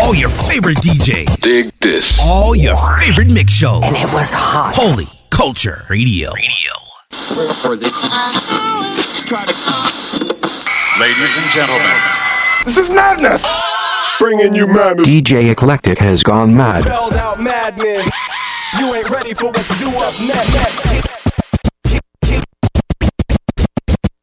All your favorite DJs. Dig this. All your favorite mix shows. And it was hot. Holy Culture Radio. Radio. Ladies and gentlemen, This is madness. Bringing you madness. DJ Eclectic has gone mad. Spelled out madness. You ain't ready for what to do up next.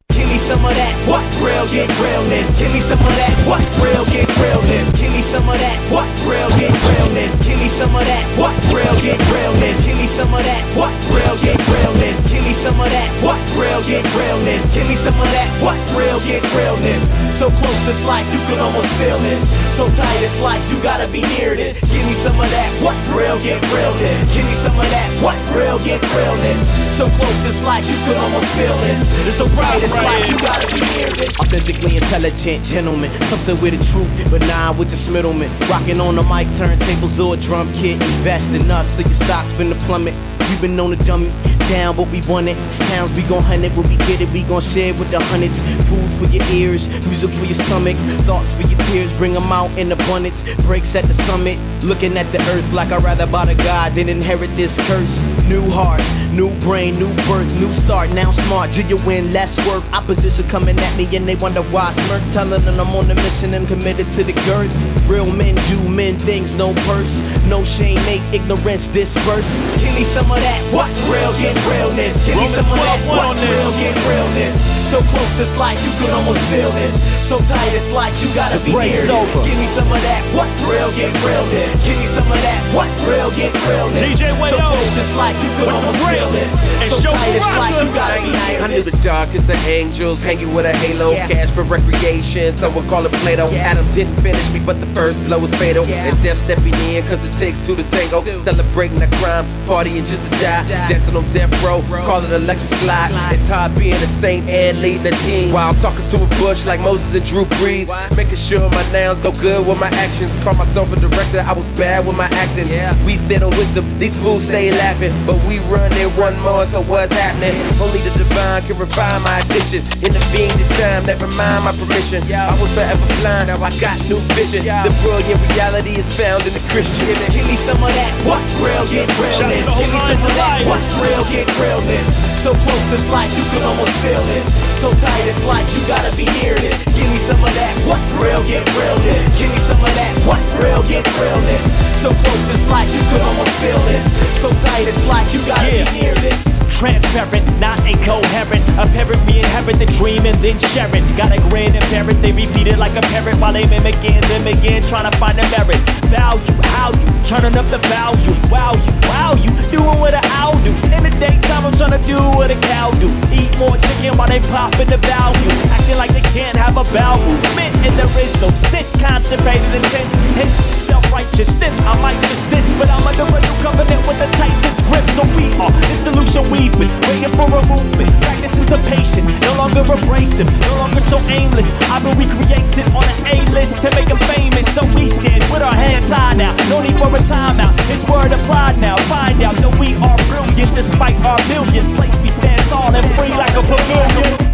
Give me some of that, what? Real get realness. Give me some of that, what? Real get realness. Some of that, what? Real get realness. Give me some of that, what? Real get realness. Give me some of that, what? Real get realness. Give me some of that, what? Real get realness. Give me some of that, what? Real get realness. So close it's like you can almost feel this. So tight it's like you gotta be near this. Give me some of that, what? Real get realness. Give me some of that, what? Real get realness. So close it's like you can almost feel this. It's so bright it's like you gotta be near this. Authentically intelligent gentleman, some say we're the truth, but nah, we're just middlemen. Rocking on the mic, turntables or a drum kit. Invest in us so your stocks finna plummet. We've been known to dumb it down, but we want it. Pounds we gon' hunt it when we get it. We gon' share it with the hundreds. Food for your ears, music for your stomach, thoughts for your tears. Bring them out in abundance. Breaks at the summit, looking at the earth like I'd rather bow to God than inherit this curse. New heart, new brain, new birth, new start. Now smart, do you win? Less work. Opposition coming at me and they wonder why smirk. Telling them I'm on a mission and committed to the girth. Real men do men things, no purse, no shame, make ignorance disperse. Give me some of that, what? Real get realness. Give me some of that, what? Real get realness. So close it's like you can almost feel this. So tight it's like you gotta be near this. Give me some of that, what? Real get realness. Give me some of that, what? Real get realness. DJ so close it's like you can almost feel this. And So show tight it's like you gotta be near I knew the darkest of angels, hanging with a halo. Yeah. Cash for recreation, some would call it Plato. Yeah. Adam didn't finish me, but the first blow was fatal. Yeah. And death stepping in, cause it takes two to tango. Celebrating the crime, partying just to die. Die. Dancing on death row, call it electric slide. Slide. It's hard being a saint and leading the team. While I'm talking to a bush like Moses and Drew Brees. Making sure my nouns go good with my actions. Call myself a director, I was bad with my acting. We sit on wisdom, these fools stay laughing. But we run it one more, so what's happening? Only the divine can refine my addiction. Intervene the being the time, never mind my permission. I was forever blind, now I got new vision. The brilliant reality is found in the Christian. Give me some of that, what? Real get realness. Give me some of that, what? Real get realness. So close it's like you can almost feel this. So tight it's like you gotta be near this. Give me some of that, what? Real get realness. Give me some of that, what? Real get realness. So close it's like you could almost feel this. So tight it's like you gotta Yeah. be near this. Transparent, not incoherent. A parent we inherit the dream and then share it. Got a grin and parrot, they repeat it like a parrot while they mimic again, them again, trying to find a merit. Value, how you turning up the value. Wow, you, wow, you doing what a owl do. In the daytime, I'm trying to do what a cow do. Eat more chicken while they popping the value. Acting like they can't have a bowel movement, and there is no sit. Constipated, intense, hence self-righteousness. I might miss this, but I'm under a new covenant with the tightest grip. So we are the solution we've been waiting for a movement. Practicing some patience, no longer abrasive, no longer so aimless. I've been recreating on an A-list to make them famous. So we stand with our hands high now. No need for a timeout. It's word applied now. Find out that we are brilliant despite our millions. Place we stand tall and free like a pavilion.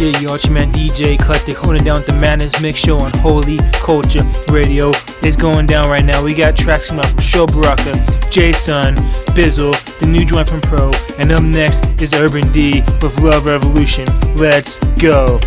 Yeah, your man DJ Eclectic holding down the Madness Mix Show on Holy Culture Radio. It's going down right now. We got tracks coming out from Sho Baraka, Jason, Bizzle, the new joint from Pro, and up next is Urban D with Love Revolution. Let's go.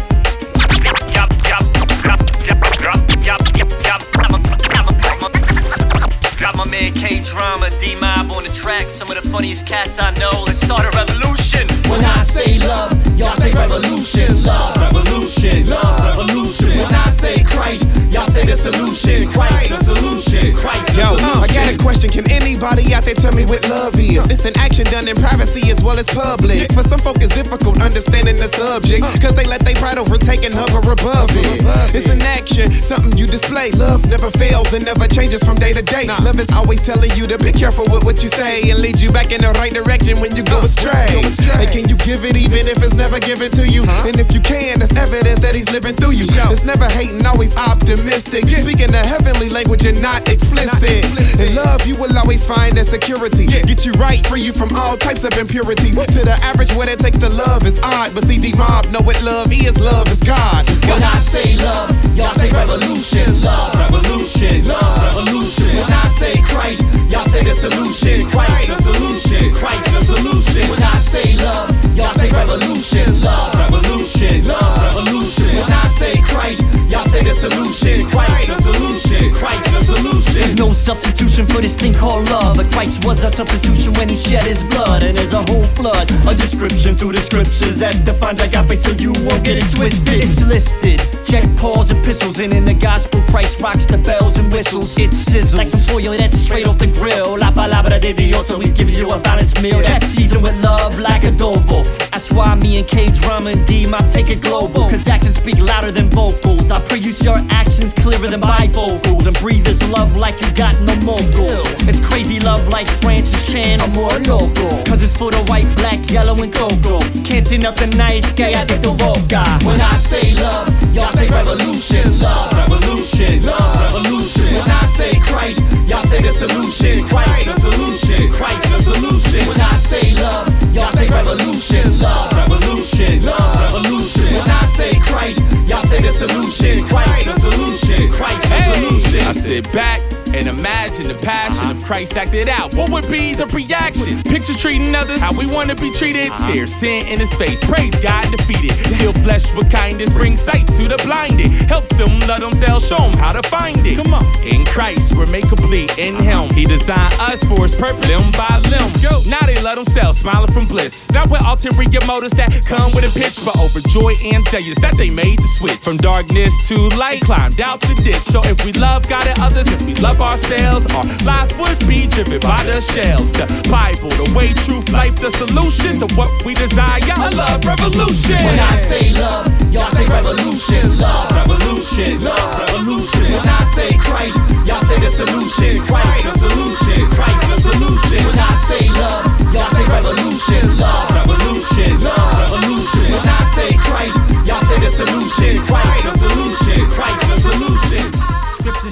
Got my man K Drama, D Mob on the track. Some of the funniest cats I know. Let's start a revolution. When I say love, y'all say revolution. Love, revolution. Love, revolution. When I say Christ, y'all say the solution. Christ, the solution. Christ, the Yo, solution. I got a question. Can anybody out there tell me what love is? It's an action done in privacy as well as public. For some folk, it's difficult understanding the subject. Uh. Cause they let their pride overtake and hover above it. It's an action, something you display. Love never fails and never changes from day to day. Love is always telling you to be careful with what you say and lead you back in the right direction when you go astray. And can you give it even if it's never given to you? And if you can, that's evidence that he's living through you. It's never hating, always optimistic. Speaking the heavenly language and not explicit. In love, you will always find that security. Get you right, free you from all types of impurities. To the average, what it takes to love is odd. But CD Mob know what love is. Love is God. It's When I say love, y'all say revolution. Love, revolution, love revolution. When I say Christ, y'all say the solution. Christ the solution, Christ the solution. When I say love, y'all say revolution, love revolution, love revolution. When I say Christ, y'all say the solution. Christ the solution, Christ the solution. There's no substitution for this thing called love. But Christ was a substitution when he shed his blood. And there's a whole flood, a description through the scriptures that defines agape so you won't get it twisted. It's listed. Check Paul's epistles, and in the gospel, Christ rocks the bells and whistles. It sizzles like some oil that's straight off the grill. La palabra de Dios always gives you a balanced meal that's seasoned with love like adobo. That's why me and K Drama and D might take it global. Cause actions speak louder than vocals. I you your actions clearer than bifocals. And breathe this love like you got no moguls. It's crazy love like Francis Chan or more local. Cause it's for the white, black, yellow, and cocoa. Can't say nothing nice, gay, I think the voca. When I say love, y'all say revolution, love revolution, love revolution. When I say Christ, y'all say the solution, Christ the solution, Christ the solution. When I say love, y'all say revolution, love revolution, love revolution. When I say Christ, y'all say the solution, Christ the solution, Christ the solution. I sit back and imagine the passion of Christ acted out. What would be the reaction? Picture treating others how we want to be treated. Uh-huh. Stare sin in his face. Praise God defeated. Heal flesh with kindness. Bring sight to the blinded. Help them love themselves. Show them how to find it. Come on. In Christ, we're made complete. In uh-huh. Him, He designed us for His purpose. Limb by limb. Yo, now they love themselves. Smiling from bliss. Not with ulterior motives that come with a pitch, but overjoyed and zealous that they made the switch from darkness to light. Climbed out the ditch. So if we love God and others, as we love ourselves, our lives would be driven by the shells. The Bible, the way, truth, life, the solution to what we desire. A love revolution. When I say love, y'all say revolution, love revolution, love revolution. When I say Christ, y'all say the solution, Christ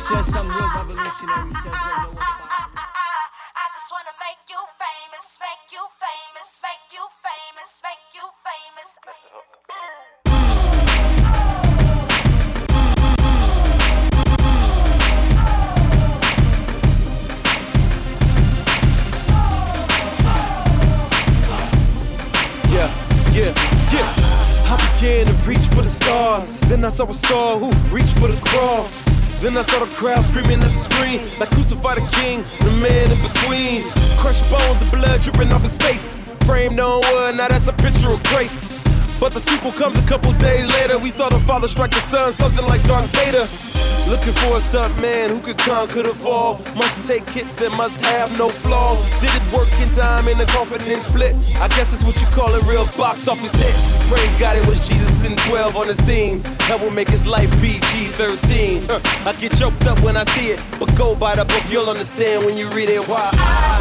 says something real revolutionary. Says, yo, no one's I just wanna make you famous, make you famous, make you famous, make you famous. Yeah, yeah, yeah. I began to reach for the stars. Then I saw a star who Then I saw the crowd screaming at the screen, like crucify the king, the man in between. Crushed bones and blood dripping off his face. Framed on wood, now that's a picture of grace. But the sequel comes a couple days later. We saw the father strike the son, something like Darth Vader. Looking for a stunt man who could conquer the fall. Must take hits and must have no flaws. Did his work in time in the coffin and split. I guess that's what you call a real box office hit. Praise God, it was Jesus in 12 on the scene. That will make his life PG 13. Huh, I get choked up when I see it, but go by the book, you'll understand when you read it. Why? I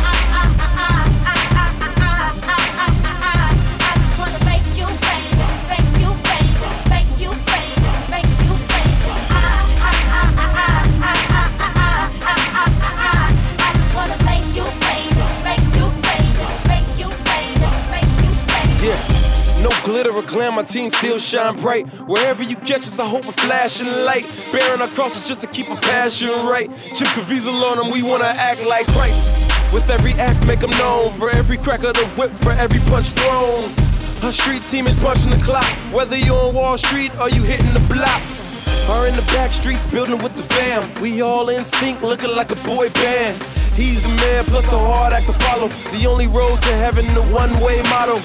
glitter glam, my team still shine bright. Wherever you catch us, I hope we're flashing light. Bearing our crosses just to keep a passion right. Chip Caviezel on them, we wanna act like Christ. With every act, make them known. For every crack of the whip, for every punch thrown. Our street team is punching the clock. Whether you're on Wall Street or you hitting the block. Or in the back streets, building with the fam. We all in sync, looking like a boy band. He's the man, plus a hard act to follow. The only road to heaven, the one way motto.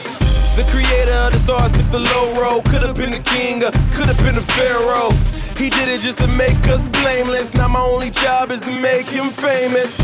The creator of the stars took the low road. Could have been a king, could have been a pharaoh. He did it just to make us blameless. Now my only job is to make him famous.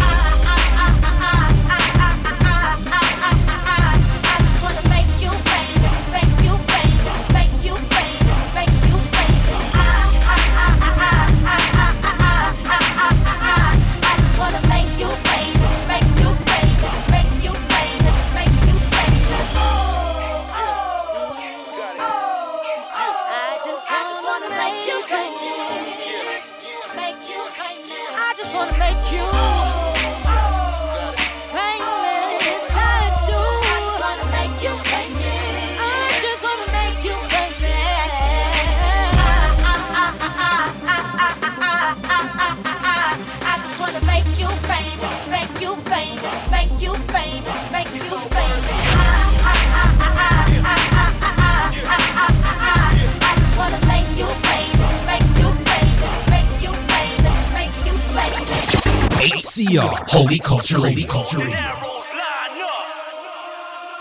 HCR, Holy Culture Radio. Culture Radio. Arrows line up.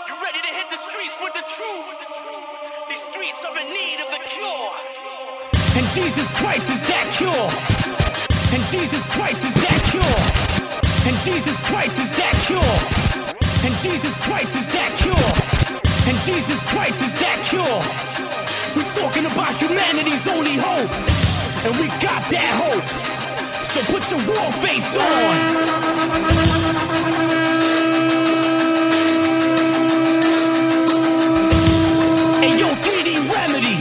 You ready to hit the streets with the truth? These streets are in need of the cure. And Jesus Christ is that cure. And Jesus Christ is that cure. And Jesus Christ is that cure. And Jesus Christ is that cure. And Jesus Christ is that cure. We're talking about humanity's only hope. And we got that hope. So put your war face on. Hey yo, 3D Remedy.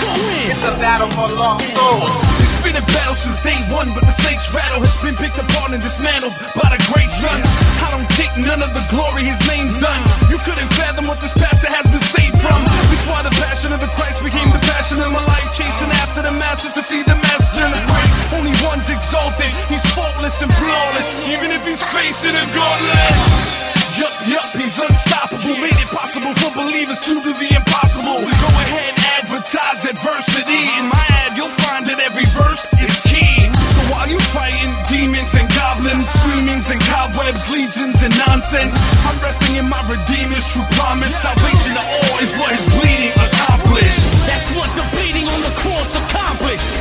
Go in. It's a battle for lost souls. Been a battle since day one, but the snake's rattle has been picked apart and dismantled by the great son. I don't take none of the glory his name's done. You couldn't fathom what this pastor has been saved from. That's why the passion of the Christ became the passion of my life, chasing after the master to see the master in the grace. Only one's exalted, he's faultless and flawless, even if he's facing a gauntlet. Yup, yup, he's unstoppable. Made it possible for believers to do the impossible. So go ahead, advertise adversity. In my ad, you'll find that every verse is key. So while you fighting demons and goblins, screamings and cobwebs, legions and nonsense, I'm resting in my Redeemer's true promise. Salvation to all is what his bleeding accomplished. That's what the bleeding on the cross accomplished.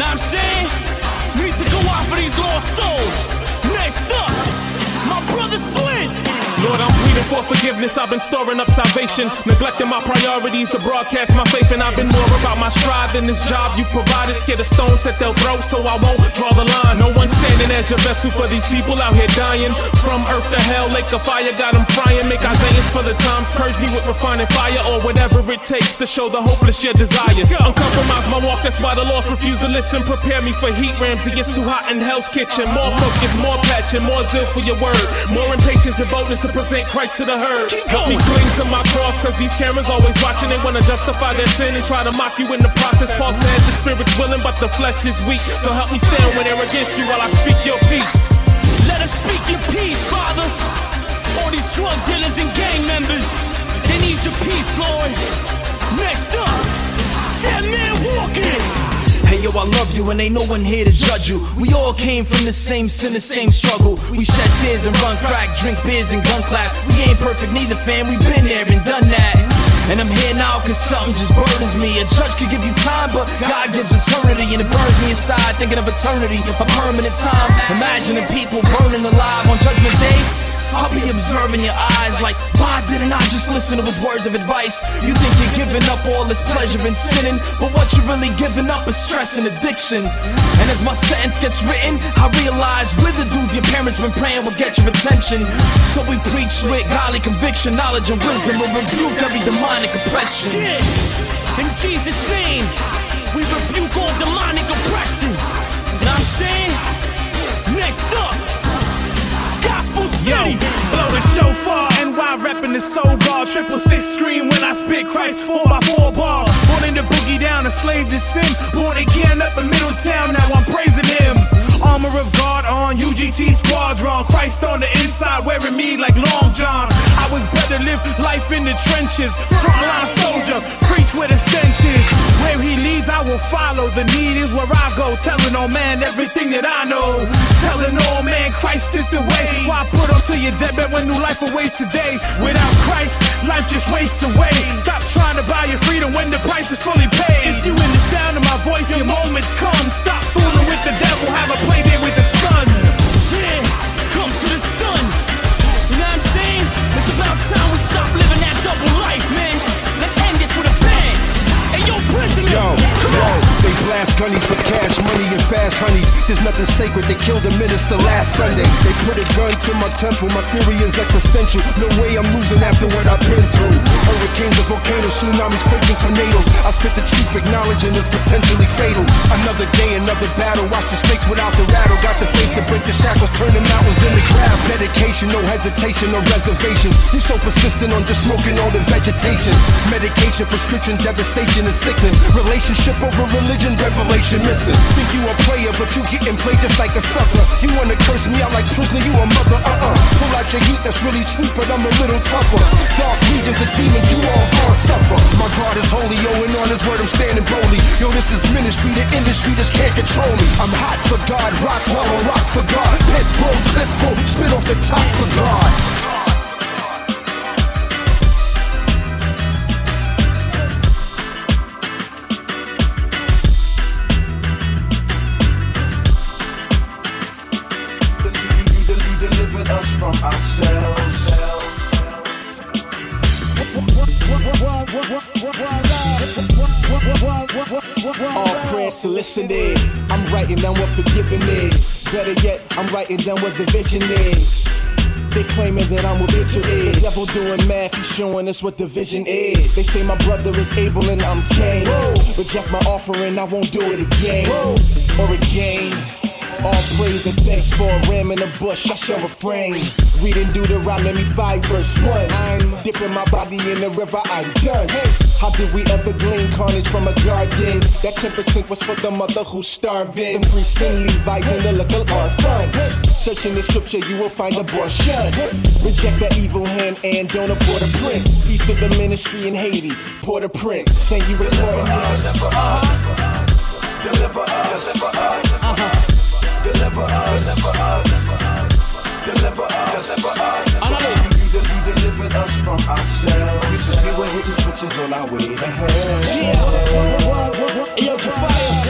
Now I'm saying, we need to go out for these lost souls. Next up, my brother Swin. Lord, I'm pleading for forgiveness. I've been storing up salvation, neglecting my priorities to broadcast my faith, and I've been more about my stride than this job you provided. Scared of stones that they'll throw, so I won't draw the line. No one standing as your vessel for these people out here dying. From earth to hell, lake of fire, got them frying. Make Isaiah's for the times, purge me with refining fire, or whatever it takes to show the hopeless your desires. Uncompromise my walk, that's why the lost refuse to listen. Prepare me for heat rams, it gets too hot in hell's kitchen. More focus, more passion, more zeal for your word. More impatience and boldness to present Christ to the herd. Help me cling to my cross, cause these cameras always watching. They wanna justify their sin and try to mock you in the process. Paul said the spirit's willing, but the flesh is weak. So help me stand when they're against you while I speak your peace. Let us speak your peace, Father. All these drug dealers and gang members, they need your peace, Lord. Next up, that man walking. Hey yo, I love you and ain't no one here to judge you. We all came from the same sin, the same struggle. We shed tears and run crack, drink beers and gun clap. We ain't perfect neither, fam. We been there and done that. And I'm here now cause something just burdens me. A judge could give you time, but God gives eternity. And it burns me inside thinking of eternity, a permanent time. Imagining people burning alive on Judgment Day. I'll be observing your eyes like, why didn't I just listen to his words of advice? You think you're giving up all this pleasure and sinning, but what you're really giving up is stress and addiction. And as my sentence gets written, I realize we're the dudes your parents been praying will get your attention. So we preach with godly conviction, knowledge, and wisdom, and rebuke every demonic oppression. Yeah, in Jesus' name, we rebuke all demonic oppression. Know what I'm saying? Next up, Gospel City. Yo, blow the shofar, NY reppin' the soul bar. Triple six scream when I spit Christ four by four bars. Born in the boogie down, a slave to sin. Born again up in Middletown, now I'm praising him. Armor of God on UGT squadron. Christ on the inside, wearing me like Long John. I was better live life in the trenches. Frontline soldier, preach where the. Where he leads, I will follow. The need is where I go. Telling all man everything that I know. Telling all man Christ is the way. Why put up to your deadbed when new life awaits today? Without Christ, life just wastes away. Stop trying to buy your freedom when the price is fully paid. If you in the sound of my voice, your moments come. Stop fooling with the devil, have a play date with the sun. Yeah, come to the sun. You know what I'm saying? It's about time we stop living that double life, man. Hey, yo. Yo, they blast gunnies for cash money and fast honeys. There's nothing sacred. They killed a minister last Sunday. They put a gun to my temple. My theory is existential. No way I'm losing after what I've been through. Hurricanes and volcanoes, tsunamis, quaking tornadoes. I spit the truth, acknowledging it's potentially fatal. Another day, another battle. Watch the snakes without the rattle. Got the faith to break the shackles, turn the mountains into crowd. Dedication, no hesitation, no reservations. You so persistent on just smoking all the vegetation. Medication, prescription, devastation is sickening. Relationship over religion, revelation missing. Think you a player, but you getting played just like a sucker. You wanna curse me out like prisoner, you a mother, uh-uh. Pull out your heat, that's really sweet, but I'm a little tougher. Dark regions of demons, you all gonna suffer. My God is holy, yo, and on his word I'm standing boldly. Yo, this is ministry, the industry just can't control me. I'm hot for God, rock hard, rock for God. God. Pitbull, clip full, spit off the top for God. All prayers solicited. I'm writing down what forgiving is. Better yet, I'm writing down what the vision is. They claiming that I'm a bitter is. The devil doing math, he's showing us what the vision is. They say my brother is Abel and I'm Cain. Reject my offering, I won't do it again. Or again. All praise and thanks for a ram in the bush. I shall refrain. Reading Deuteronomy 5 verse 1. I'm dipping my body in the river. I'm done. Hey, how did we ever glean carnage from a garden? That 10% was for the mother who's starving. The priests and Levites and the little orphans. Searching the scripture, you will find abortion. Reject that evil hand and don't abort a prince. Peace to the ministry in Haiti. Port-au-Prince. Saying you recording this. Uh-huh. Deliver us. Deliver us. Uh-huh. Deliver us. Deliver us. Deliver us. Deliver us. You, you delivered us from ourselves. We were hitting switches on our way to hell. Hey, yo, Jafire.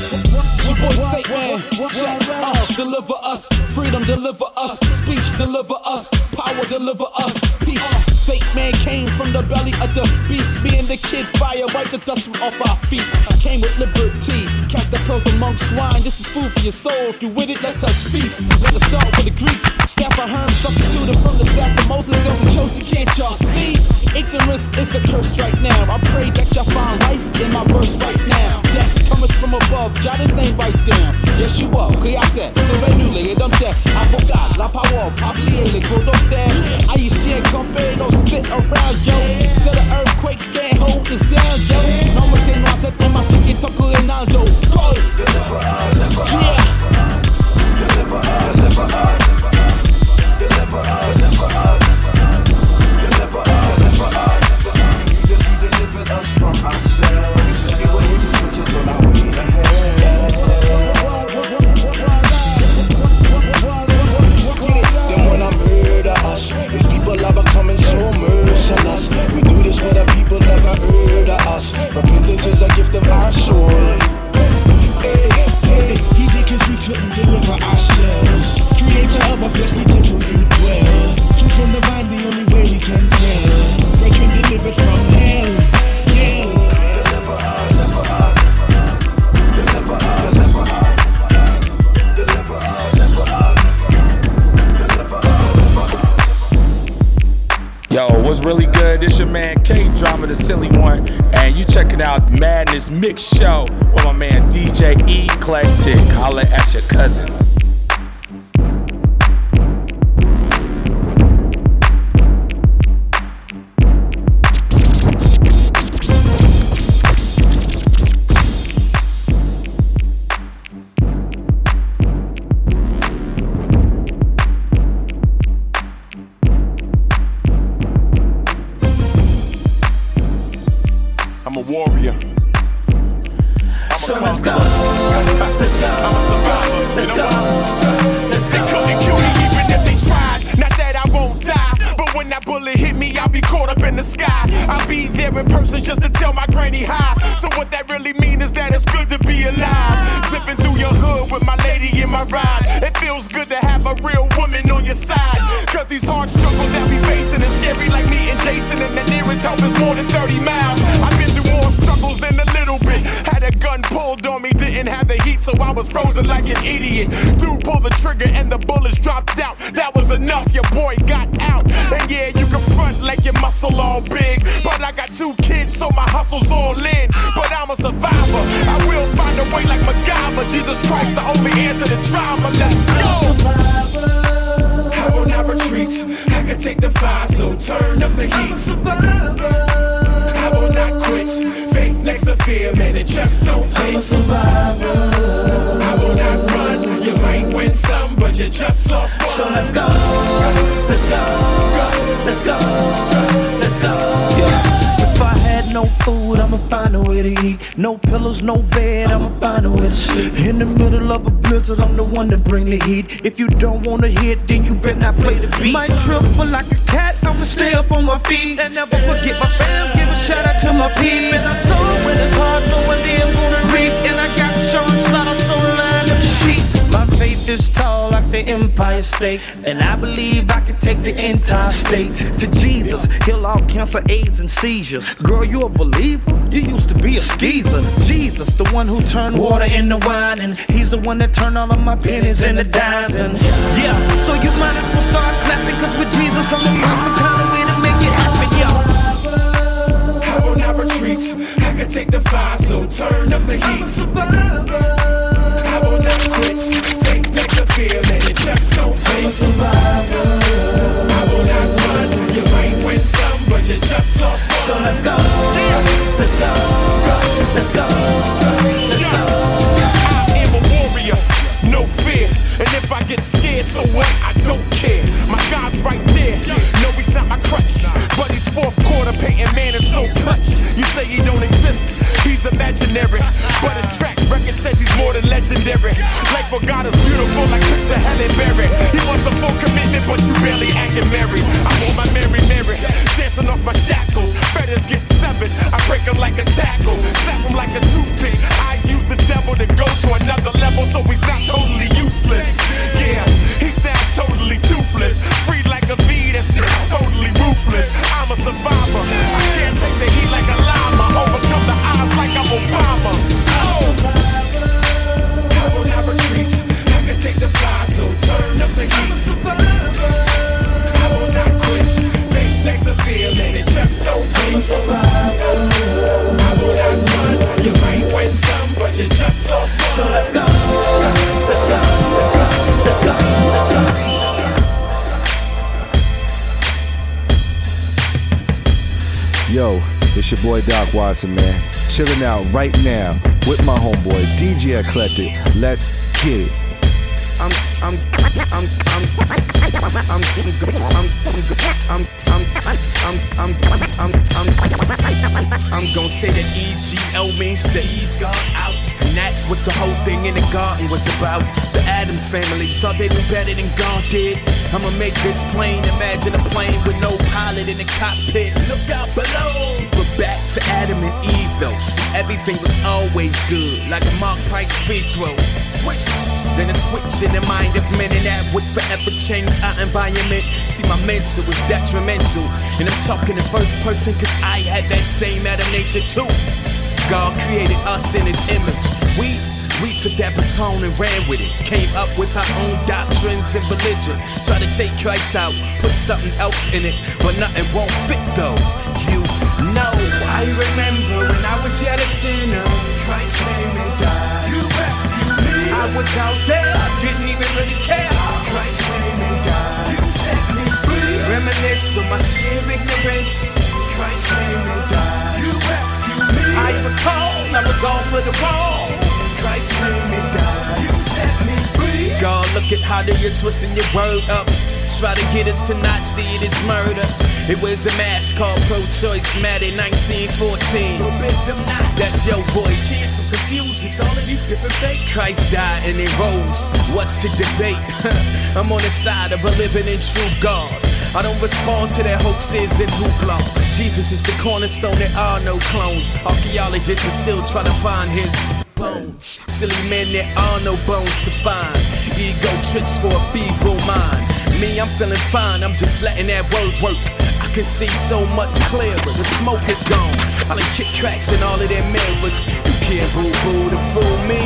It's your boy Saint Man. Check. Uh, deliver us. Freedom deliver us. Speech deliver us. Power deliver us. Peace. Saint Man came from the belly of the beast. Me and the kid fire. Wipe the dust from off our feet. I came with liberty. Cast the pearls among swine. This is food for your soul. If you with it, let us feast. Let us start with the Greeks. Staff of Herm substituted from the staff of Moses. So we chosen. Can't y'all see? Ignorance is a curse right now. I pray that y'all find life in my verse right now. That cometh from above. Jot his name right down. Yeshua, créateur, sauve-nous les rédempteurs. Avocat, la parole, papier, les gros docteurs. Haïtien, campé, no sit around, yo. Say the earthquakes can't hold us down, yo. No more say noisette in my ticket, talk Ronaldo. Call it. In my ride. It feels good to have a real woman on your side. Cause these hard struggles that we facing is scary like me and Jason. And the nearest help is more than 30 miles. I've been through more struggles than a little bit. Had a gun pulled on me, didn't have the heat, so I was frozen like an idiot. Dude pulled the trigger and the bullets dropped out. That was enough, your boy got out. And yeah, you can front like your muscle all big. But I got two kids, so my hustle's all in. But I'm a survivor. I will find a way like MacGyver. Jesus Christ, the only answer to drama. Let's go. I will not retreat. I can take the fire, so turn up the heat. I will not quit. Next to fear, man, it just don't fit. I'm a survivor. I will not run. You might win some, but you just lost one. So let's go. Let's go. Let's go. Let's go. Had no food, I'ma find a way to eat. No pillows, no bed, I'ma find a way to sleep. In the middle of a blizzard, I'm the one that bring the heat. If you don't wanna hit, then you better not play the beat. Might trip, but like a cat, I'ma stay up on my feet. And never forget my fam, give a shout out to my peep. And I saw when it's hard, so one day I'm gonna reap. And I got Sean Slaughter, My faith is tall like the Empire State. And I believe I can take the entire state to Jesus. Heal all cancer, AIDS, and seizures. Girl, you a believer? You used to be a skeezer. Jesus, the one who turned water into wine. And he's the one that turned all of my pennies into dimes. And yeah, so you might as well start clapping. Cause with Jesus, I'm gonna find some kind of way to make it happen, yo. I will not retreat. I can take the fire, so turn up the heat. I boy man. Chilling out right now with my homeboy DJ Eclectic. Let's get it. I'm I'm I'm I'm I'm I'm I'm I'm I'm I'm I'm I'm I'm gonna say that EGL means the E's got out. And that's what the whole thing in the garden was about. The Adams family thought they knew better than God did. I'ma make this plain. Imagine a plane with no pilot in the cockpit. Look out below. Back to Adam and Eve though. Everything was always good, like a Mark Price free throw. Switch. Then a switch in the mind of men, and that would forever change our environment. See, my mental was detrimental. And I'm talking in first person, cause I had that same Adam nature too. God created us in his image. We we took that baton and ran with it. Came up with our own doctrines and religion. Try to take Christ out, put something else in it, but nothing won't fit though. I remember when I was yet a sinner. Christ came and died. You rescued me. I was out there, didn't even really care. Christ came and died. You set me free. Reminisce of my sheer ignorance. Christ came and died. You rescued me. I recall I was off of the wall. Christ came and died. You set me free. God, look at how they are twisting your word up. Try to get us to not see it as murder. It was a mask called Pro-Choice Matter 1914. That's your voice. Confuses all of these different faiths. Christ died and he rose. What's to debate? I'm on the side of a living and true God. I don't respond to their hoaxes and hoopla. Jesus is the cornerstone, there are no clones. Archaeologists are still trying to find his bones. Silly men, there are no bones to find. Ego tricks for a feeble mind. Me, I'm feeling fine, I'm just letting that word work. I can see so much clearer, the smoke is gone. I done kick tracks in all of their mirrors. You can't boo boo to fool me,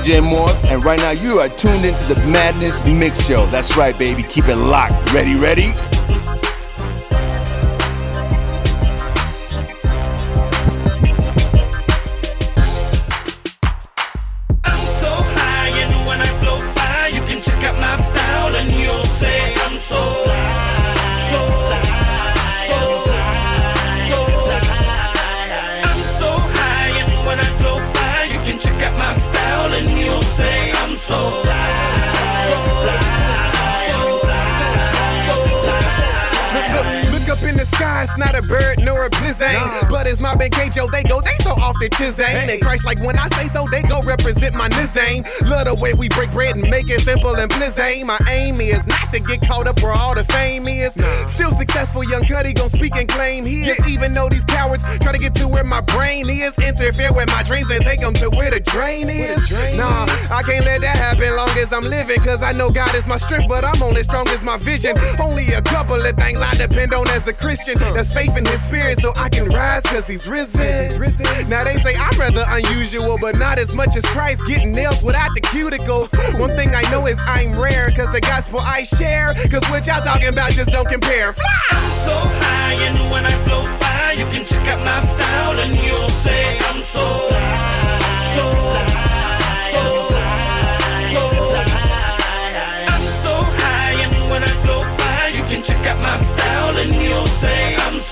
DJ Moore, and right now you are tuned into the Madness Mix Show. That's right, baby. Keep it locked. Ready, ready? Look up in the sky, it's not a bird nor a blizzard. But it's my big Joe, they go, they so off the chisane. They Christ like when I say so, they go represent my nizane. Love the way we break bread and make it simple and blizzane. My aim is not to get caught up where all the fame is. Still successful, young Cuddy gon' speak and claim he is. Even though these cowards try to get to where my brain is, interfere with my dreams and take them to where the drain is. drain Nah, I can't let that happen long as I'm living. Cause I know God is my strength, but I'm only strong as my vision. Only a couple of things I depend on as a Christian. That's faith in his spirit so I can rise cause he's risen. Now they say I'm rather unusual, but not as much as Christ getting nails without the cuticles. One thing I know is I'm rare cause the gospel I share. Cause what y'all talking about just don't compare. Fly! I'm so high, and when I blow by, you can check out my style, and you'll say I'm so, so, so, so.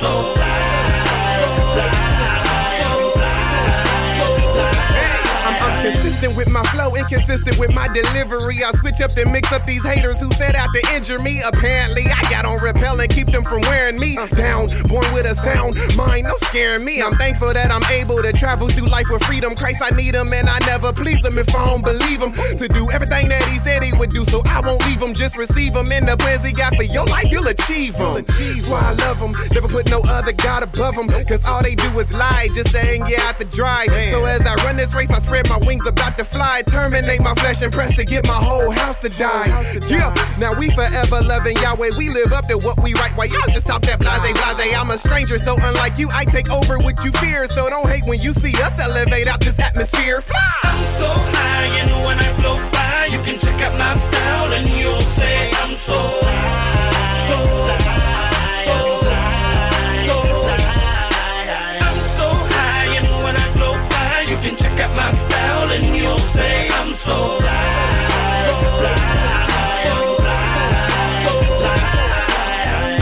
Say with my flow, inconsistent with my delivery. I switch up and mix up these haters who set out to injure me. Apparently, I got on repel and keep them from wearing me down. Born with a sound mind, no scaring me. I'm thankful that I'm able to travel through life with freedom. Christ, I need him, and I never please him if I don't believe him. To do everything that he said he would do, so I won't leave him. Just receive him in the plans he got for your life, you'll achieve him. That's why I love him. Never put no other God above him. Cause all they do is lie just to hang you out the dry. So as I run this race, I spread my wings about to fly. Terminate my flesh and press to get my whole house to die. Yeah, now we forever loving Yahweh. We live up to what we write. While y'all just talk that blase, blase. I'm a stranger, so unlike you, I take over what you fear. So don't hate when you see us elevate out this atmosphere. Fly! I'm so high, and when I blow by, you can check out my style, and you'll say I'm so, so, so, so. I'm can check out my style, and you'll say I'm so, so, so, so.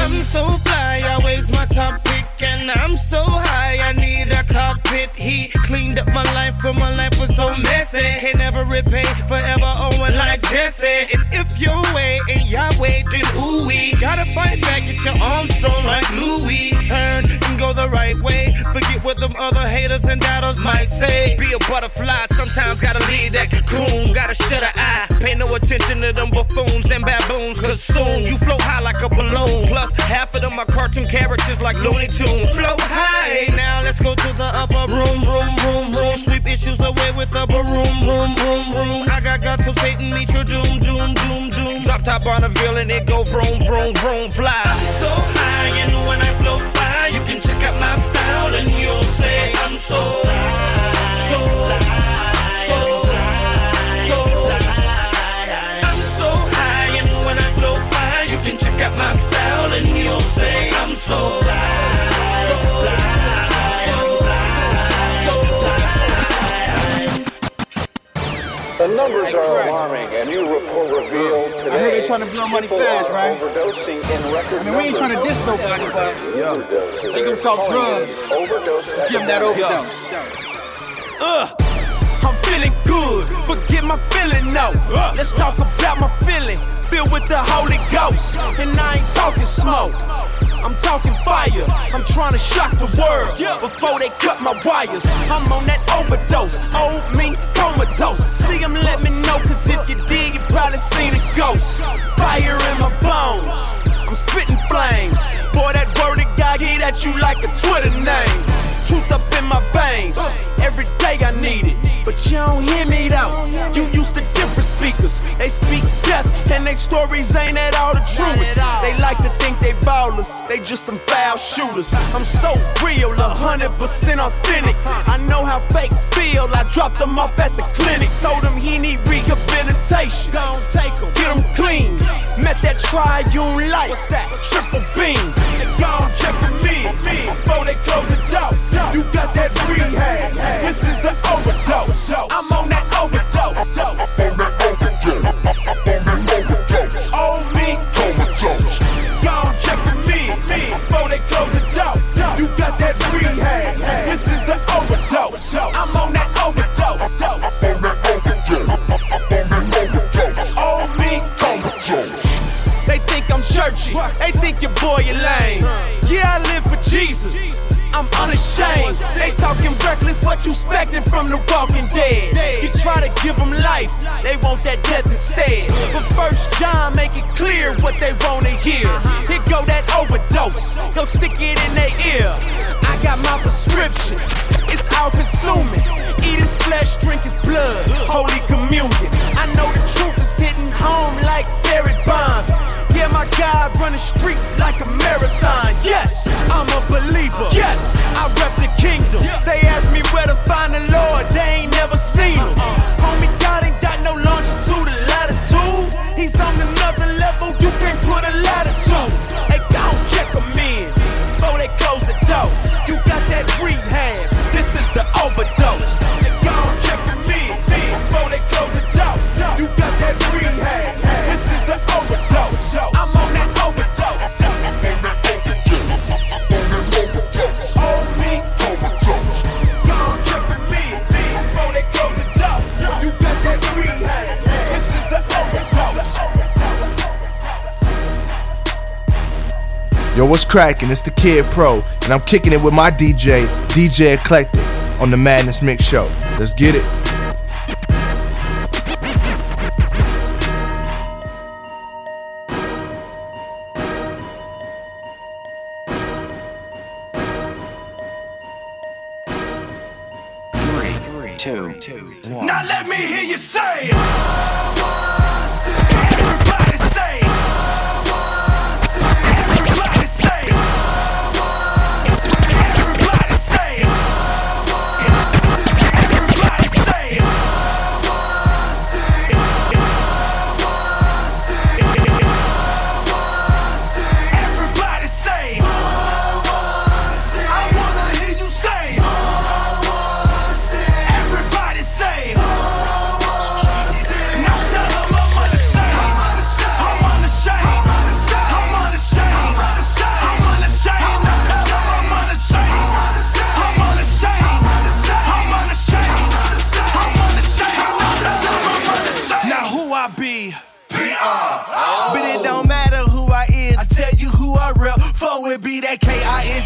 I'm so fly, my top pick, and I'm so high, I need a cockpit heat. Cleaned up my life, but my life was so messy. Can never repay, forever owing like Jesse. And if your way and Yahweh, then ooh we gotta fight back, get your arms strong like Louis. Turn and go the right way. Forget what them other haters and doubters might say. Be a butterfly, sometimes gotta leave that cocoon. Gotta shut an eye, pay no attention to them buffoons and baboons. Cause soon you float high like a balloon. Plus, half of them are cartoon characters like Looney Tunes. Float high, now let's go to the upper room, room, room, room. Sweep issues away with the room, room, room, room. I got guts so Satan meet your doom, doom, doom, doom. Drop top on a ville and it go vroom, vroom, vroom, fly. So high, and when I blow by, you can check out my style and you'll say I'm so, so, so, so. High. I'm so high, and when I blow by, you can check out my style and you'll say I'm so, The numbers are alarming. A new report revealed today. I heard they're trying to blow money people fast, are right? Overdosing in record I mean, we ain't trying to diss nobody, but they gonna talk drugs. Let's give them that overdose. Uh, I'm feeling good, forget my feeling no. Let's talk about my feeling, filled with the Holy Ghost. And I ain't talking smoke, I'm talking fire. I'm trying to shock the world before they cut my wires. I'm on that overdose, old me comatose. See them let me know, cause if you did, you probably seen a ghost. Fire in my bones. I'm spitting flames. Boy, that word of God get at you like a Twitter name. Truth up in my veins. Every day I need it. But you don't hear me though. You used to different speakers. They speak death, and they stories ain't at all the truest. They like to think they ballers, they just some foul shooters. I'm so real, a hundred percent authentic. I know how fake feel. I dropped them off at the clinic, told him he need rehabilitation. Don't take him, get him clean. Met that triune light, what's that? Triple beam. Gone check me before they the door. You got that rehab. This is the overdose. I'm on that overdose. On. On me. Comatose. Gone check me before they close the door. You got that rehab. This is the overdose. I'm on that overdose. They think I'm churchy. They think your boy you lame. Yeah, I live for Jesus. I'm unashamed. They talking reckless, what you expecting from the walking dead? You try to give them life, they want that death instead. But first John make it clear what they wanna hear. Here What's cracking? It's the Kid Pro, and I'm kicking it with my DJ, DJ Eclectic, on the Madness Mix Show. Let's get it.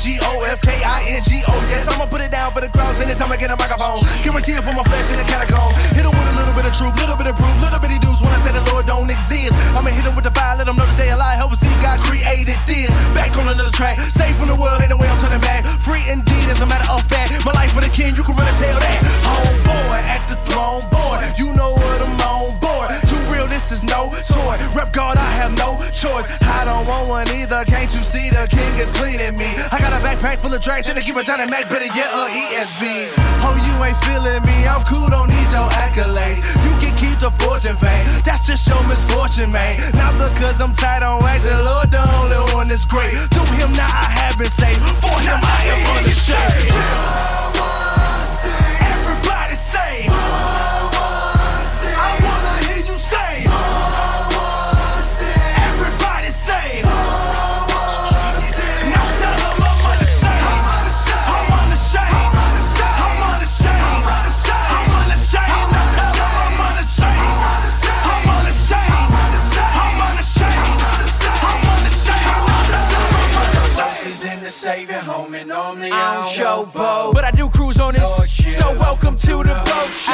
K-I-N-G-O-F, K-I-N-G-O. Yes, I'ma put it down for the crowds anytime I get a microphone. Guarantee it for my flesh in the catacomb. Hit 'em with a little bit of truth, little bit of proof, little bitty dudes when I say the Lord don't exist. I'ma hit 'em with the fire, let 'em know that they alive. Help 'em see God created this. Back on another track, safe from the world, ain't no way I'm turning back. Free indeed, as a matter of fact. My life for the king, you can run and tell that. Homeboy at the throne board, you know what I'm on board. Too real, this is no toy. Rep God, I have no choice. I don't want one either. Can't you see the king is cleaning me? I got a backpack full of drinks and a give a Johnny Mac, better yet a ESV. Oh, you ain't feeling me. I'm cool, don't need your accolades. You can keep the fortune fame. That's just your misfortune, man. Not because I'm tight on right. The Lord the only one that's great. Through him now I have been saved. For him I am on unashamed. Everybody The savior home and normally I don't showboat. But I do cruise on this. So welcome to the boat show.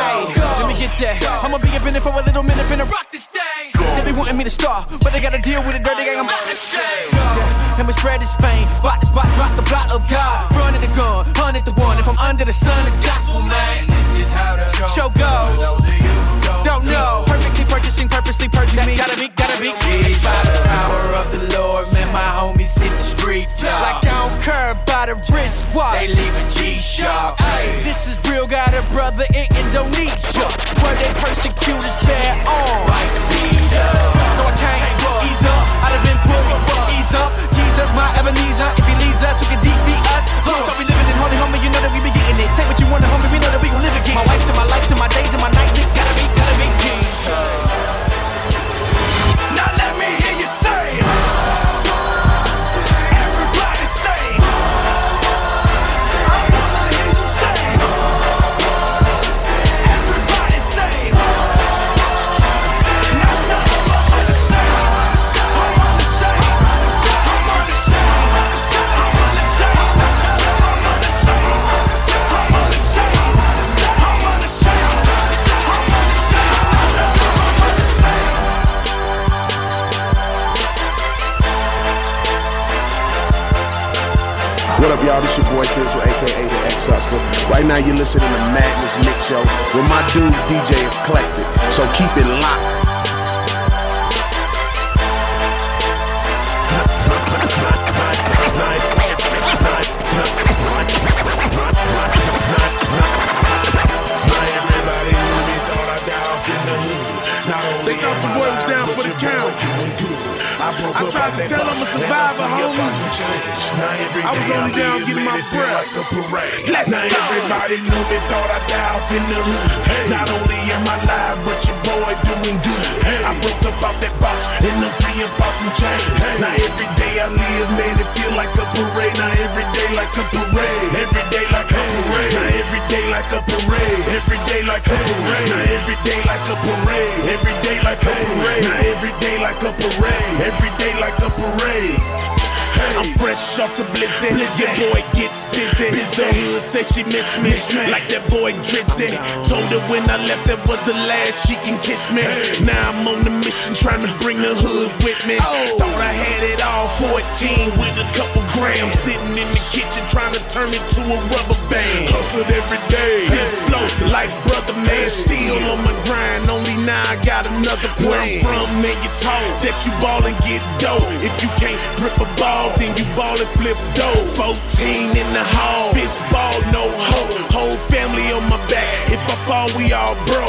Let me get that. I'ma be up in it for a little minute, finna rock this thing. They be wanting me to start, but they gotta deal with it. Dirty gang, I'm not ashamed. Yeah, and we spread this fame. Spot the spot, drop the plot of God. Run at the gun, at the one. If I'm under the sun, it's gospel, man. This is how the Show goes don't know. Perfectly purchasing, purposely purging me. Gotta be, gotta be. Jeez, by the power of the Lord, man, my homies hit the street. Job. Like I don't care about a wristwatch. They leaving G-Shock. This is real, got a brother in Indonesia. Where they persecute is bad on. So I can't ease up. I'd have been bullied ease up. Jesus, my Ebenezer. If he leads us, who can defeat us? So we living in holy homie, you know that we be getting it. Say what you want, homie, we know that we gon' live again. My wife to my life to my days and my nights, it gotta be, gotta be Jesus. What up, y'all? This your boy Kizzle, aka the X Hustler. Right now, you're listening to Madness Mix Show with my dude DJ Eclectic. So keep it locked. Tried to tell I'm a survivor, homie. I was only down getting my breath. Let's now go. everybody knew me, thought I died in the hood. Not only am I live, but your boy doing good. I broke up out that box and I'm free up out them chains. Now every day I live, man, it feel like a parade. Now every day like a parade. Every day like a parade. Now every day like a parade. Every day like a parade. Now every day like a parade. Every day like a parade. Now every day like a parade. Every day like a parade. I'm fresh off the blizzard. Your boy gets busy. The hood says she miss me. Like that boy Drizzy. Told her when I left that was the last she can kiss me. Now I'm on the mission trying to bring the hood with me. Oh. Thought I had it all 14 with a couple grams. Sitting in the kitchen trying to turn it to a rubber band. Hustled every day. Hit flow like brother man. Still on my grind. Only now I got another plan. Where I'm from, man, you told that you ball and get dough. If you can't grip a ball, then you ball and flip dough. 14 in the hall, fist ball, no hoe. Whole family on my back. If I fall, we all bro.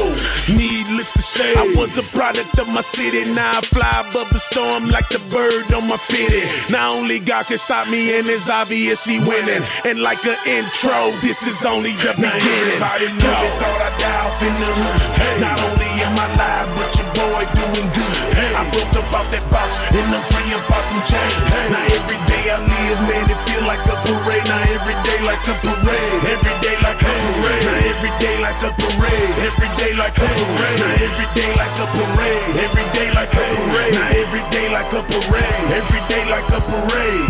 Needless to say, I was a product of my city. Now I fly above the storm like the bird on my fitty. Not only God can stop me, and it's obvious he winning. And like an intro, this is only the beginning. Everybody knew me, thought I died off in the hood. Not only am I live, but your boy doing good. I broke up out that box, and I'm free up out them chains. Like a parade. Every day like a parade. Every day like a parade. Every day like a parade. Every day like a parade. Every day like a parade. Every day like a parade. Every day like a parade.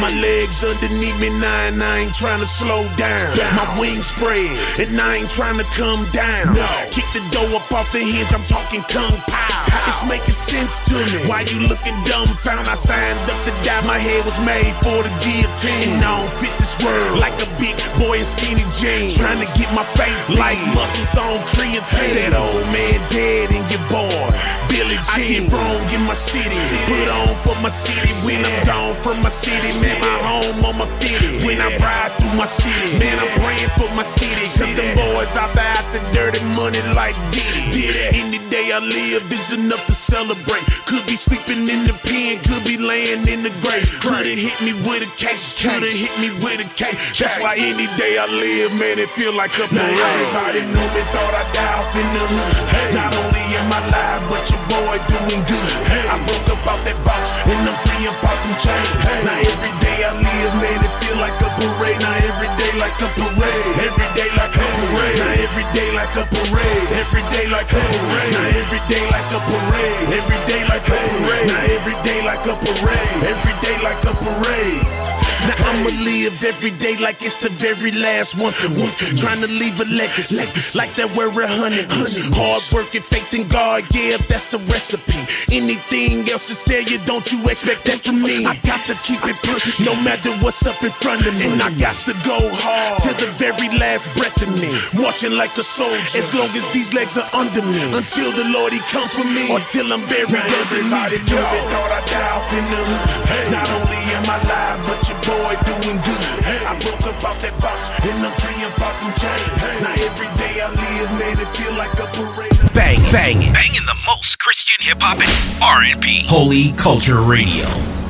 My legs underneath me now and I ain't trying to slow down. My wings spread and I ain't trying to come down. Kick the door up off the hinge, I'm talking kung pao. It's making sense to me. Why you looking dumbfound? I signed up to die. My head was made for the guillotine. I don't fit this world like a big boy in skinny jeans. Trying to get my face like muscles on creatine. That old man dead and born. Billy Jean. I get wrong in my city. Put on for my city when I'm gone from my city. Man, my home on my fitty. When I ride through my city, man, I'm praying for my city. Cause them boys out there after dirty money like Diddy. Any day I live is enough to celebrate. Could be sleeping in the pen, could be laying in the grave. Could've hit me with a case, could've hit me with a case. That's why any day I live, man, it feel like a parade. Everybody knew me, thought I died off in the hood. Not only am I live, but your boy doing good. I broke up out that box and I'm free up out them chains. Now every day I live, man, it feel like a parade. Now every day like a parade. Every day like a parade. Now every day like a parade. Every day like a parade. Now every day like a parade. Every day like a parade. Now every day like a parade. Every day like a parade. Now I'ma live every day like it's the very last one. one. Trying to leave a legacy, like that we're a hundred. Hard work and faith in God, yeah, that's the recipe. Anything else is failure, don't you expect that from me. I got to keep it pushing, no matter what's up in front of me. And I got to go hard till the very last breath of me. Mm. Marching like a soldier, as long as these legs are under me. Until the Lord he come for me, or till I'm buried underneath. Everybody knew it, thought I died in the hood. Not only am I live, but your boy doing doing good. I broke up out that box and I'm free about them chains. Now every day I live, man, it feel like a parade. Bang, banging. Banging the most Christian hip hop and R&B. Holy Culture Radio.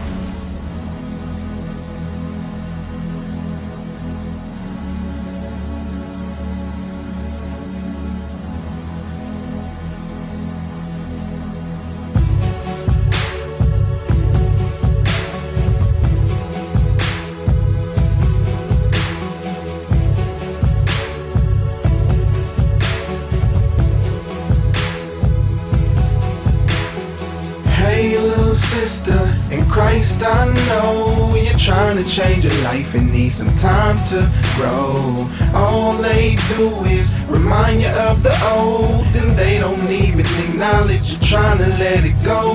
Life and need some time to grow. All they do is remind you of the old, and they don't even acknowledge you're trying to let it go.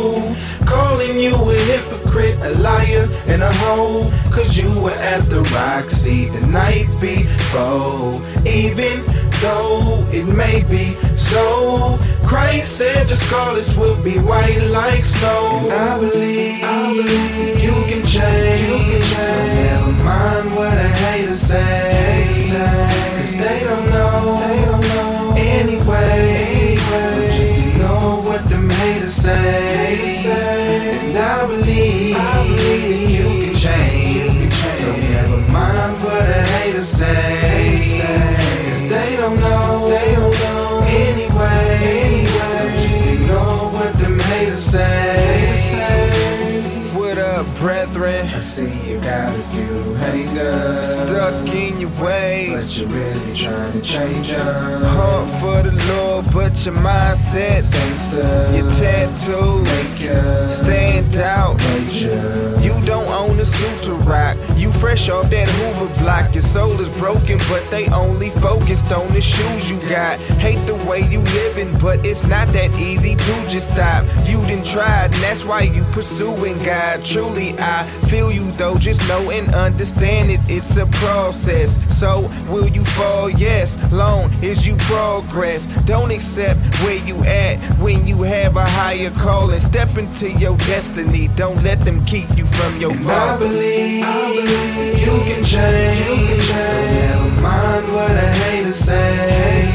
Calling you a hypocrite, a liar, and a hoe, cause you were at the Roxy the night before. Even though it may be so. Christ said your scarlets will be white like snow. I believe, I believe you can change. You can change. So never mind what a hater say. Cause they don't know, they don't know anyway. So just ignore what them haters say. And I believe, I believe you can change. So never mind what a hater say. Brethren? I see you got a few haters stuck in your ways, but you're really trying to change them. Heart for the Lord, but your mindset, your tattoos, stand out. You don't own a suit to rock. You fresh off that Hoover block. Your soul is broken, but they only focused on the shoes you got. Hate the way you living, but it's not that easy to just stop. You done tried, and that's why you pursuing God. Truly, I feel you though. Just know and understand it. It's a process. So will you fall? Yes. Long as you progress. Don't accept where you at when you have a higher calling. Step into your destiny. Don't let them keep you from your and I believe, I believe you can change. You can change. So never mind what a hater say.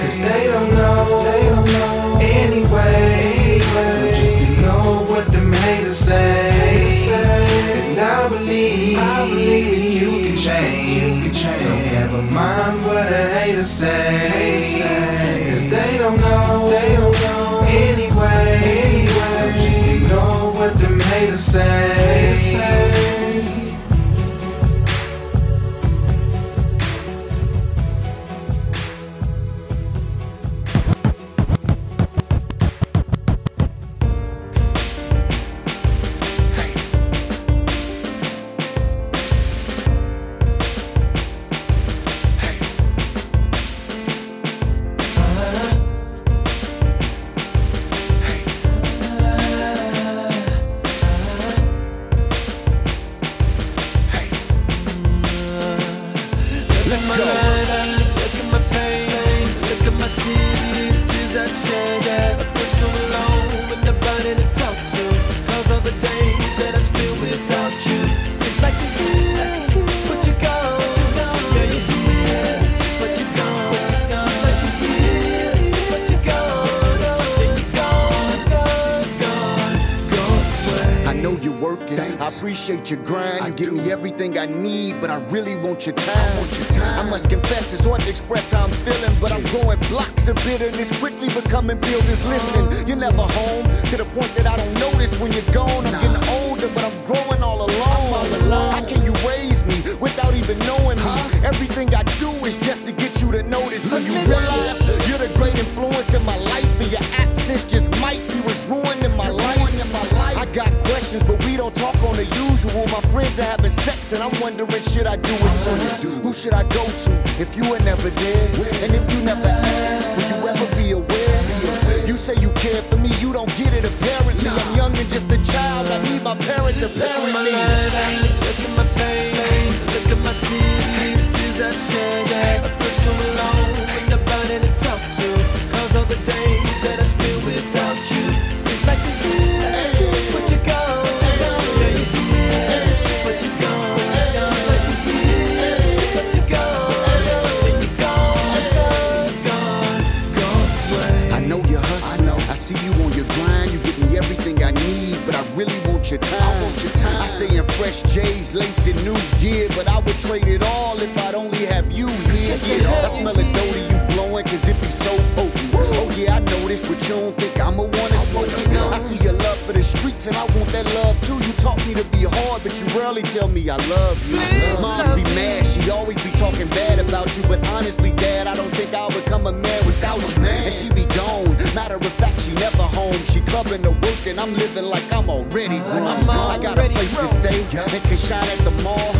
Cause they don't know, they don't know anyway. So just ignore what them haters say. And I believe, I believe you can change. You can change. So never mind what a hater say. Cause they don't know, they don't know anyway. So just ignore what them haters say. Let's bitterness, quickly becoming builders. Listen, tell me I love you. Moms be mad, she always be talking bad about you. But honestly, Dad, I don't think I'll become a man without you. Man. And she be gone. Matter of fact, she never home. She clubbing to work, and I'm living like I'm already grown. i got a place to stay and can shine at the mall.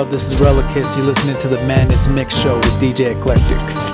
up? This is Relicus. You're listening to the Madness Mix Show with DJ Eclectic.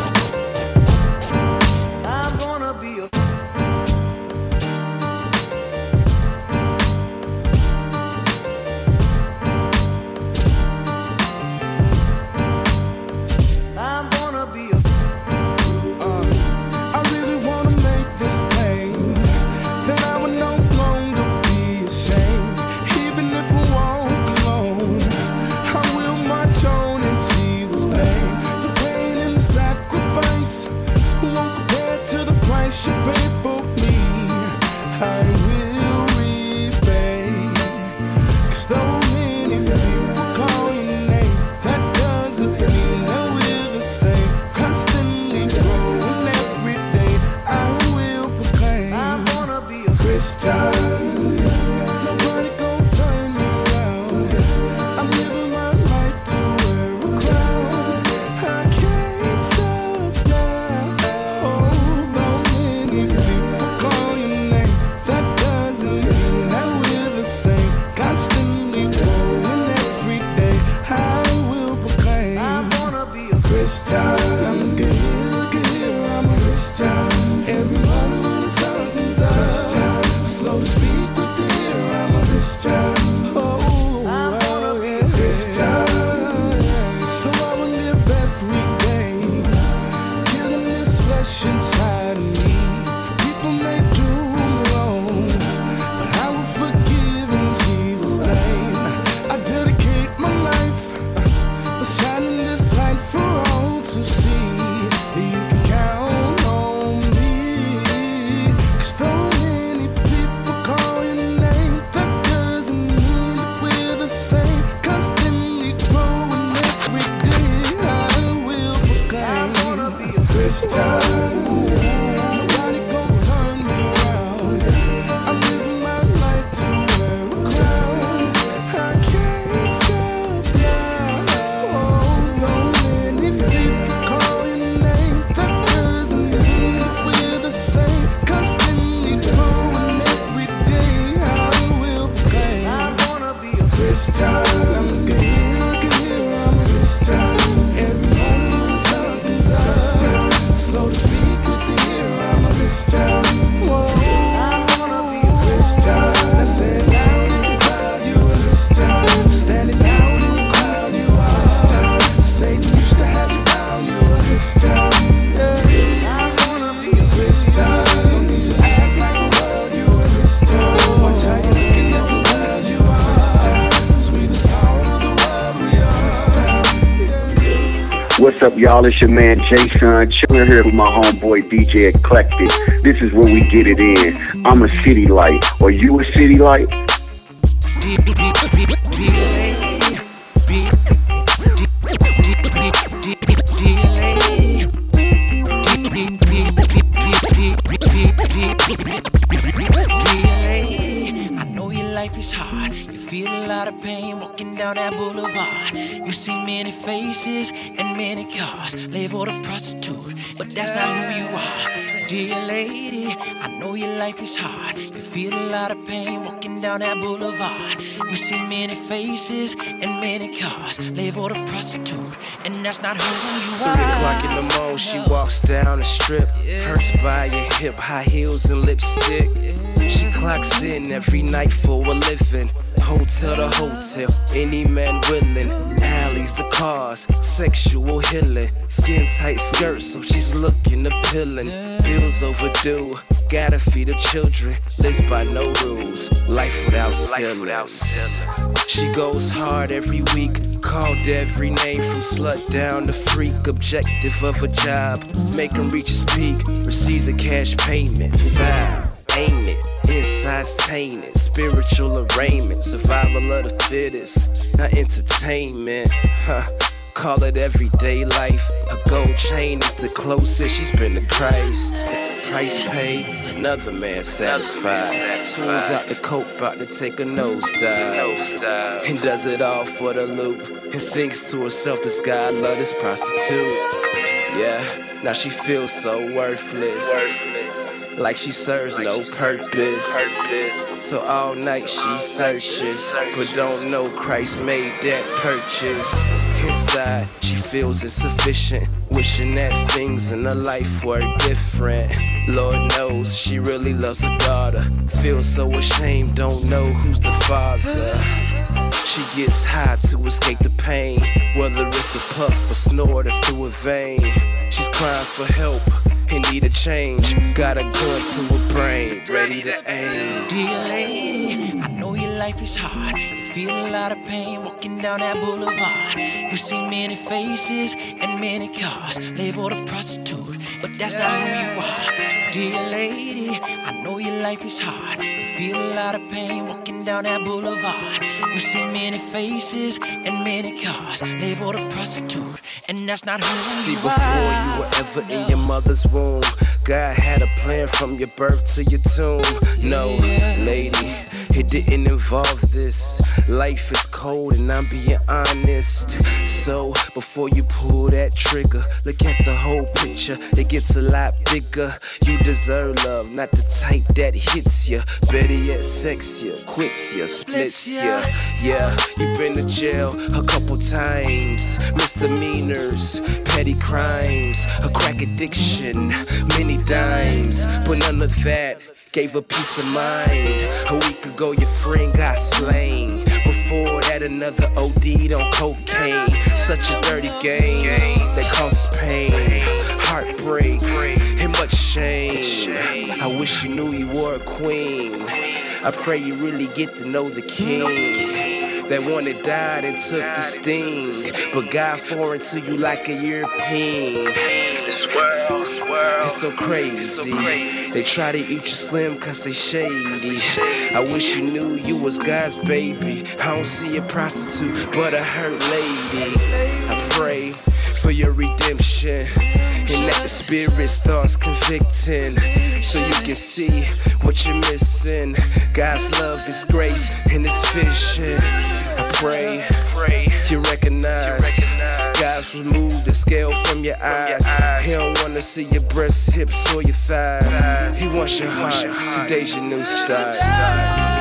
What's up, y'all? It's your man Jason. Chilling here with my homeboy DJ Eclectic. This is where we get it in. I'm a city light. Are you a city light? I know your life is hard. Feel a lot of pain walking down that boulevard. You see many faces and many cars labeled a prostitute, but that's not who you are. Dear lady, I know your life is hard. You feel a lot of pain walking down that boulevard. You see many faces and many cars labeled a prostitute, and that's not who you Three o'clock in the morning, she walks down the strip. Purse by your hip, high heels and lipstick. She clocks in every night for a living. Hotel to hotel, any man willing. Alleys to cars, sexual healing. Skin tight skirts, so she's looking appealing. Bills overdue, gotta feed her children. Lives by no rules, life without without She goes hard every week, called every name from slut down to freak. Objective of a job, make him reach his peak. Receives a cash payment, foul, ain't it? Inside's spiritual arraignment, survival of the fittest, not entertainment. Huh. Call it everyday life. A gold chain is the closest she's been to Christ. Price paid, another man satisfied. Pulls out the coke, about to take a nosedive. And does it all for the loot. And thinks to herself, this guy love this prostitute. Yeah, now she feels so worthless. worthless. Like she serves no purpose. So all night she searches, but don't know Christ made that purchase. Inside, she feels insufficient, wishing that things in her life were different. Lord knows she really loves her daughter. Feels so ashamed, don't know who's the father. She gets high to escape the pain, whether it's a puff or snort or through a vein. She's crying for help need a change. Got a gun to her brain, ready to aim. Dear lady, I know your life is hard. You feel a lot of pain walking down that boulevard. You see many faces and many cars labeled a prostitute, but that's not who you are. Dear lady, I know your life is hard. You feel a lot of pain walking down that boulevard. You see many faces and many cars labeled a prostitute, and that's not who See, you are. See, before you were ever in your mother's womb, God had a plan from your birth to your tomb. No, lady, it didn't involve this. Life is cold, and I'm being honest. So, before you pull that trigger, look at the whole picture. It gets a lot bigger. You deserve love, not the type that hits ya. Better yet, sex quits ya, splits ya. Yeah, you've been to jail a couple times. Misdemeanors, petty crimes, a crack addiction, many dimes. But none of that gave her peace of mind. A week ago, your friend got slain. Before that, another OD'd on cocaine. Such a dirty game that causes pain, heartbreak, and much shame. I wish you knew you were a queen. I pray you really get to know the king. That one that died and took the sting. But God foreign to you like a European. This world, this world, it's so crazy. They try to eat you slim cause they shady. I wish you knew you was God's baby. I don't see a prostitute, but a hurt lady. I pray for your redemption. And that the spirit starts convicting. So you can see what you're missing. God's love, His grace, and His vision. I pray, pray you recognize. God's removed the scale from your eyes. He don't wanna see your breasts, hips, or your thighs. He wants your heart. Today's your new start.